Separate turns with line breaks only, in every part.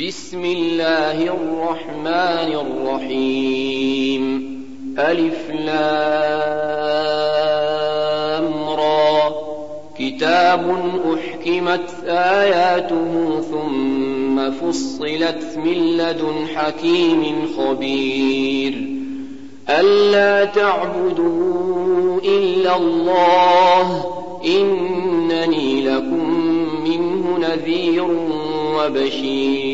بسم الله الرحمن الرحيم. ألف لام را. كتاب أحكمت آياته ثم فصلت من لدن حكيم خبير. ألا تعبدوا إلا الله إنني لكم منه نذير وبشير.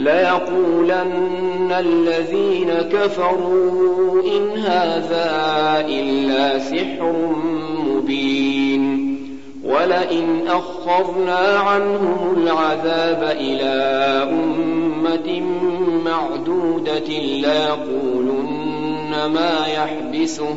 ليقولن الذين كفروا إن هذا إلا سحر مبين ولئن أخرنا عنهم العذاب إلى أمة معدودة ليقولن ما يحبسه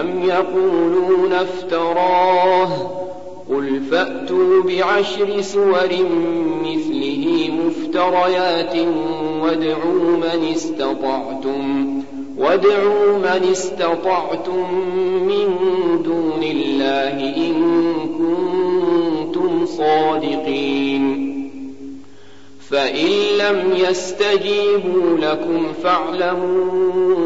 أم يقولون افتراه قل فأتوا بعشر سور مثله مفتريات وادعوا من استطعتم وادعوا من استطعتم من دون الله إن كنتم صادقين فإن لم يستجيبوا لكم فاعلموا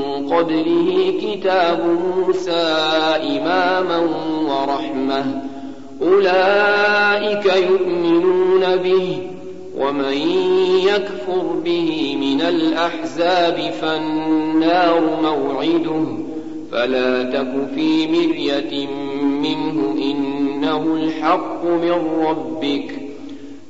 قبله كتاب موسى إماما ورحمة. أولئك يؤمنون به ومن يكفر به من الأحزاب فالنار موعده. فلا تك في مرية منه إنه الحق من ربك.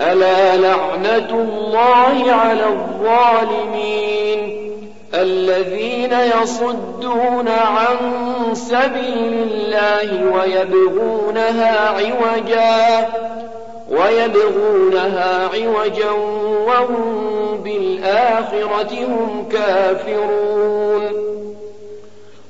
ألا لعنة الله على الظالمين الذين يصدون عن سبيل الله ويبغونها عوجا ويبغونها عوجا وهم بالآخرة هم كافرون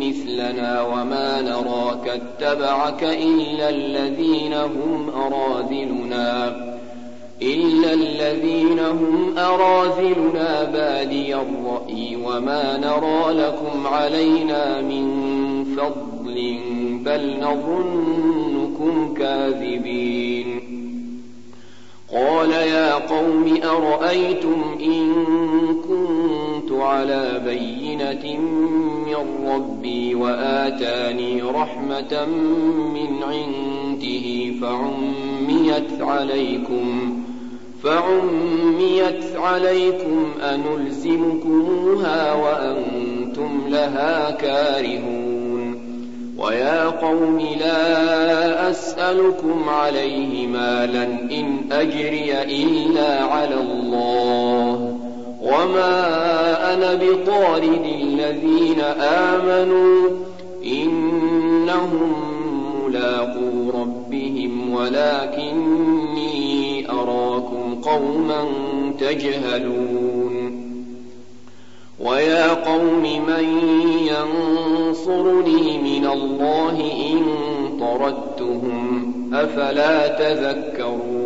مثلنا وما نراك اتبعك إلا الذين هم أراذلنا إلا الذين هم أراذلنا بادي الرأي وما نرى لكم علينا من فضل بل نظنكم كاذبين. قال يا قوم أرأيتم إن كنت على بينة من ربي وآتاني رحمة من عنده فعميت عليكم فعميت عليكم أنلزمكموها وأنتم لها كارهون. ويا قوم لا أسألكم عليه مالا إن أجري إلا على الله. وما أنا بطارد الذين آمنوا إنهم ملاقو ربهم ولكني أراكم قوما تجهلون ويا قوم من ينصرني من الله إن طردتهم أفلا تذكرون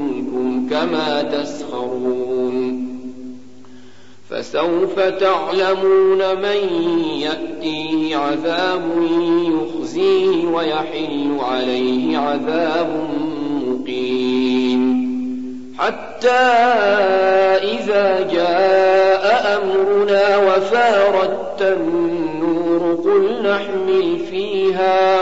كما تسخرون فسوف تعلمون من يأتيه عذاب يخزيه ويحل عليه عذاب مقيم حتى إذا جاء أمرنا وفارت النور قل نحمل فيها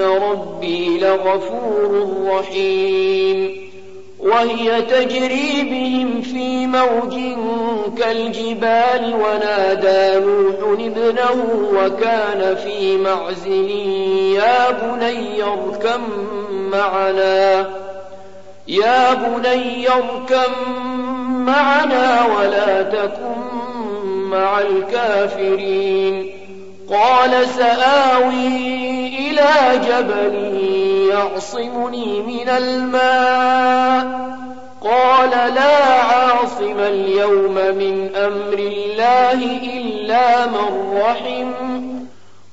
ربي لغفور رحيم وهي تجري بهم في موج كالجبال ونادى نوح ابنه وكان في معزل يا بني اركم معنا يا بني اركم معنا ولا تكن مع الكافرين قال سآوي إلى جبل يعصمني من الماء. قال لا عاصم اليوم من أمر الله إلا من رحم.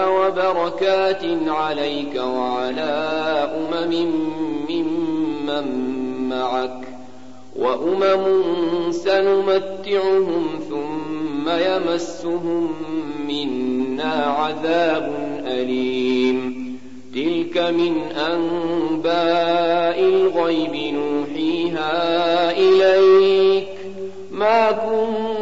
وبركات عليك وعلى أمم ممن معك وأمم سنمتعهم ثم يمسهم منا عذاب أليم. تلك من أنباء الغيب نوحيها إليك. ما كنت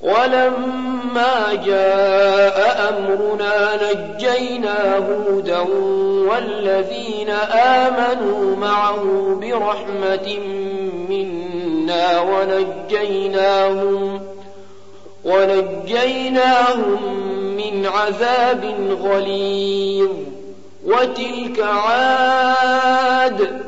ولما جاء أمرنا نجينا هودا والذين آمنوا معه برحمة منا ونجيناهم ونجيناهم من عذاب غليظ. وتلك عاد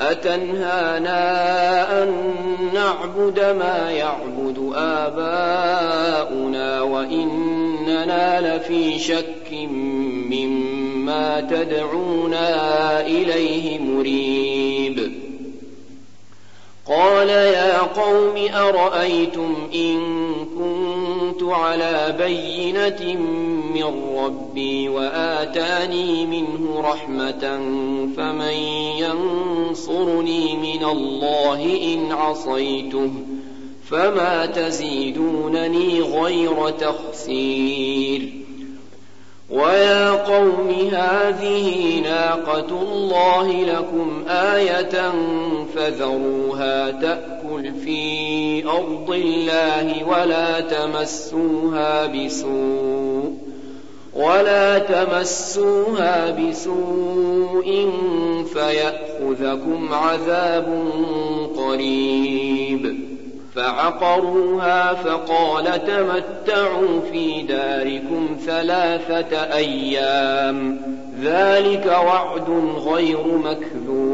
أتنهانا أن نعبد ما يعبد آباؤنا وإننا لفي شك مما تدعونا إليه مريب. قال يا قوم أرأيتم إن كنت على بينة من ربي وآتاني منه رحمة فمن ينصرني من الله إن عصيته فما تزيدونني غير تخسير. ويا قوم هذه ناقة الله لكم آية فذروها تأكل في أرض الله ولا تمسوها بسوء. ولا تمسوها بسوء فيأخذكم عذاب قريب فعقروها فقال تمتعوا في داركم ثلاثة أيام ذلك وعد غير مكذوب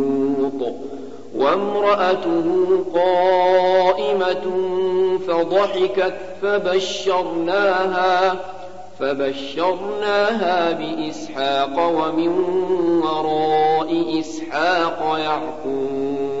وامرأته قائمة فضحكت فبشرناها فبشرناها بإسحاق ومن وراء إسحاق يعقوب.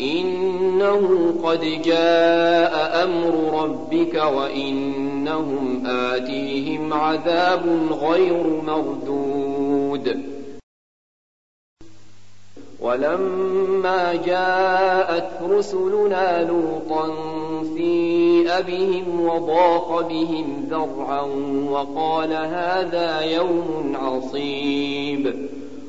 إنه قد جاء أمر ربك وإنهم آتيهم عذاب غير مردود. ولما جاءت رسلنا لوطا سيء بهم وضاق بهم ذرعا وقال هذا يوم عصيب.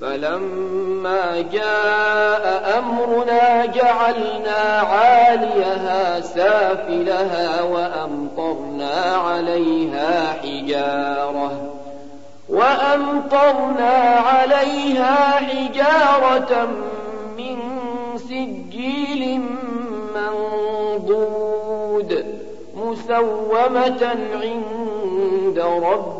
فلما جاء أمرنا جعلنا عاليها سافلها وأمطرنا عليها حجارة وأمطرنا عليها حجارة من سجيل منضود مسومة عند ربك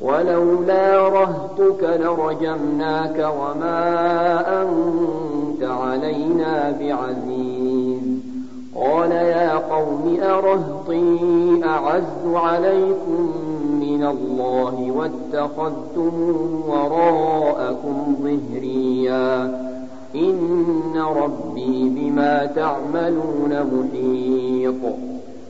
ولولا رهتك لرجمناك وما أنت علينا بعزيز. قال يا قوم أرهطي أعز عليكم من الله واتخذتم وراءكم ظهريا. إن ربي بما تعملون محيط.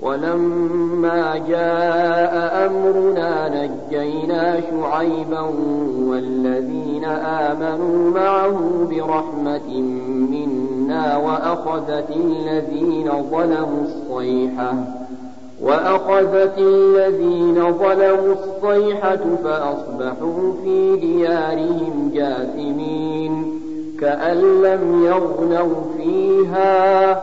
ولما جاء أمرنا نجينا شعيبا والذين آمنوا معه برحمة منا وأخذت الذين ظلموا الصيحة وأخذت الذين ظلموا الصيحة فأصبحوا في ديارهم جاثمين كأن لم يغنوا فيها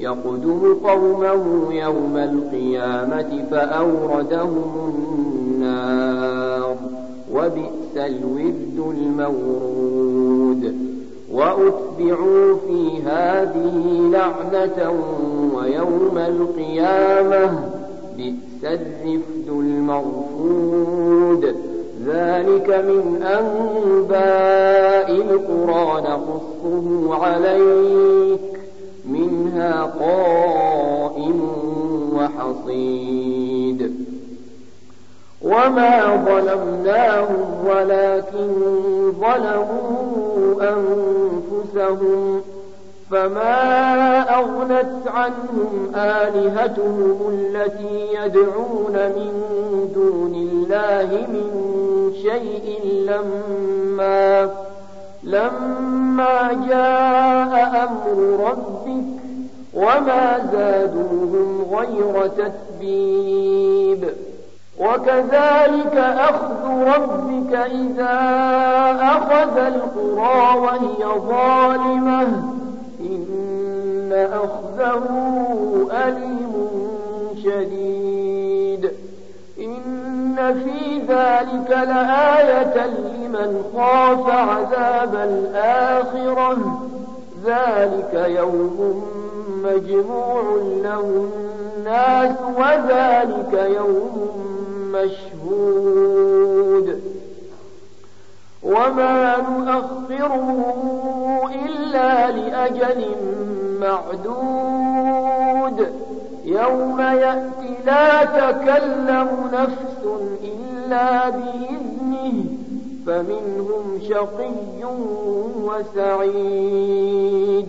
يقدم قومه يوم القيامة فأوردهم النار وبئس الود المورود. وأتبعوا في هذه لعنة ويوم القيامة بئس الرفد المرفود. ذلك من أنباء القرى نقصه عليك. منها قائم وحصيد وما ظلمناهم ولكن ظلموا أنفسهم فما أغنت عنهم آلهتهم التي يدعون من دون الله من شيء لما لما جاء أمر ربك وما زادوهم غير تتبيب. وكذلك أخذ ربك إذا أخذ القرى وهي ظالمة. إن أخذه أليم شديد. إن في ذلك لآية لمن خاف عذاب الآخرة. ذلك يوم مجموع له الناس وذلك يوم مشهود. وما نؤخره إلا لأجل معدود. يوم يأتي لا تكلم نفس إلا بإذنه فمنهم شقي وسعيد.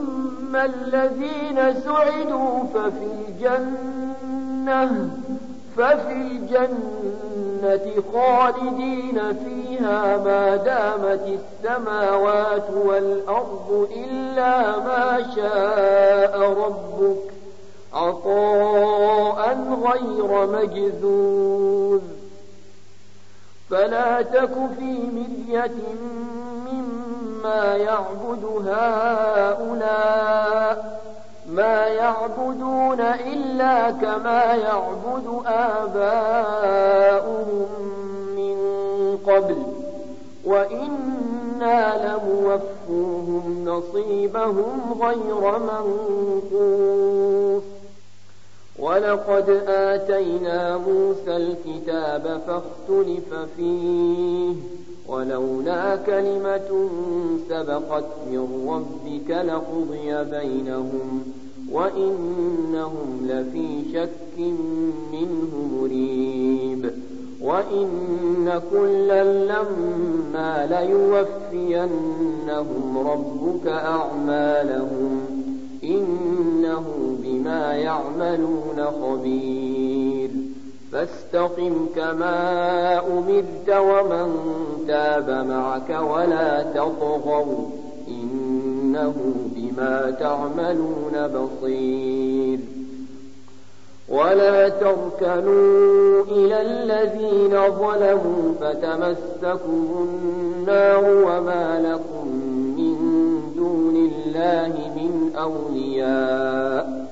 الذين سعدوا ففي الجنة ففي الجنة خالدين فيها ما دامت السماوات والأرض إلا ما شاء ربك. عطاء غير مجذوذ. فلا تك في مرية مما يعبد هؤلاء ما يعبدون إلا كما يعبد آباؤهم من قبل. وإنا لموفوهم نصيبهم غير منقوص. ولقد آتينا موسى الكتاب فاختلف فيه ولولا كلمة سبقت من ربك لقضي بينهم وإنهم لفي شك منه مريب وإن كلا لما ليوفينهم ربك أعمالهم إنه بما يعملون خبير. فاستقم كما أمرت ومن تاب معك ولا تطغوا. إنه بما تعملون بصير. ولا تركنوا إلى الذين ظلموا فتمسكوا النار وما لكم من دون الله من أولياء.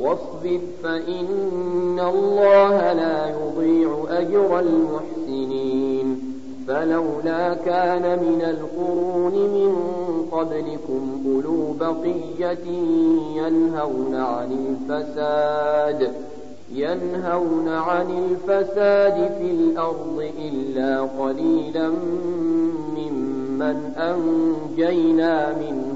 واصبر فإن الله لا يضيع أجر المحسنين. فلولا كان من القرون من قبلكم أولو بقية ينهون عن الفساد ينهون عن الفساد في الأرض إلا قليلا ممن أنجينا منهم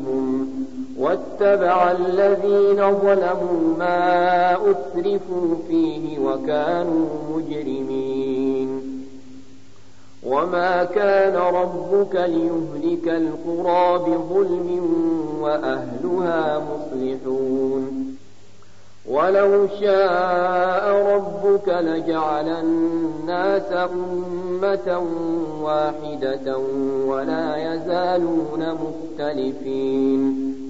واتبع الذين ظلموا ما أسرفوا فيه وكانوا مجرمين. وما كان ربك ليهلك القرى بظلم وأهلها مصلحون. ولو شاء ربك لجعل الناس أمة واحدة ولا يزالون مختلفين.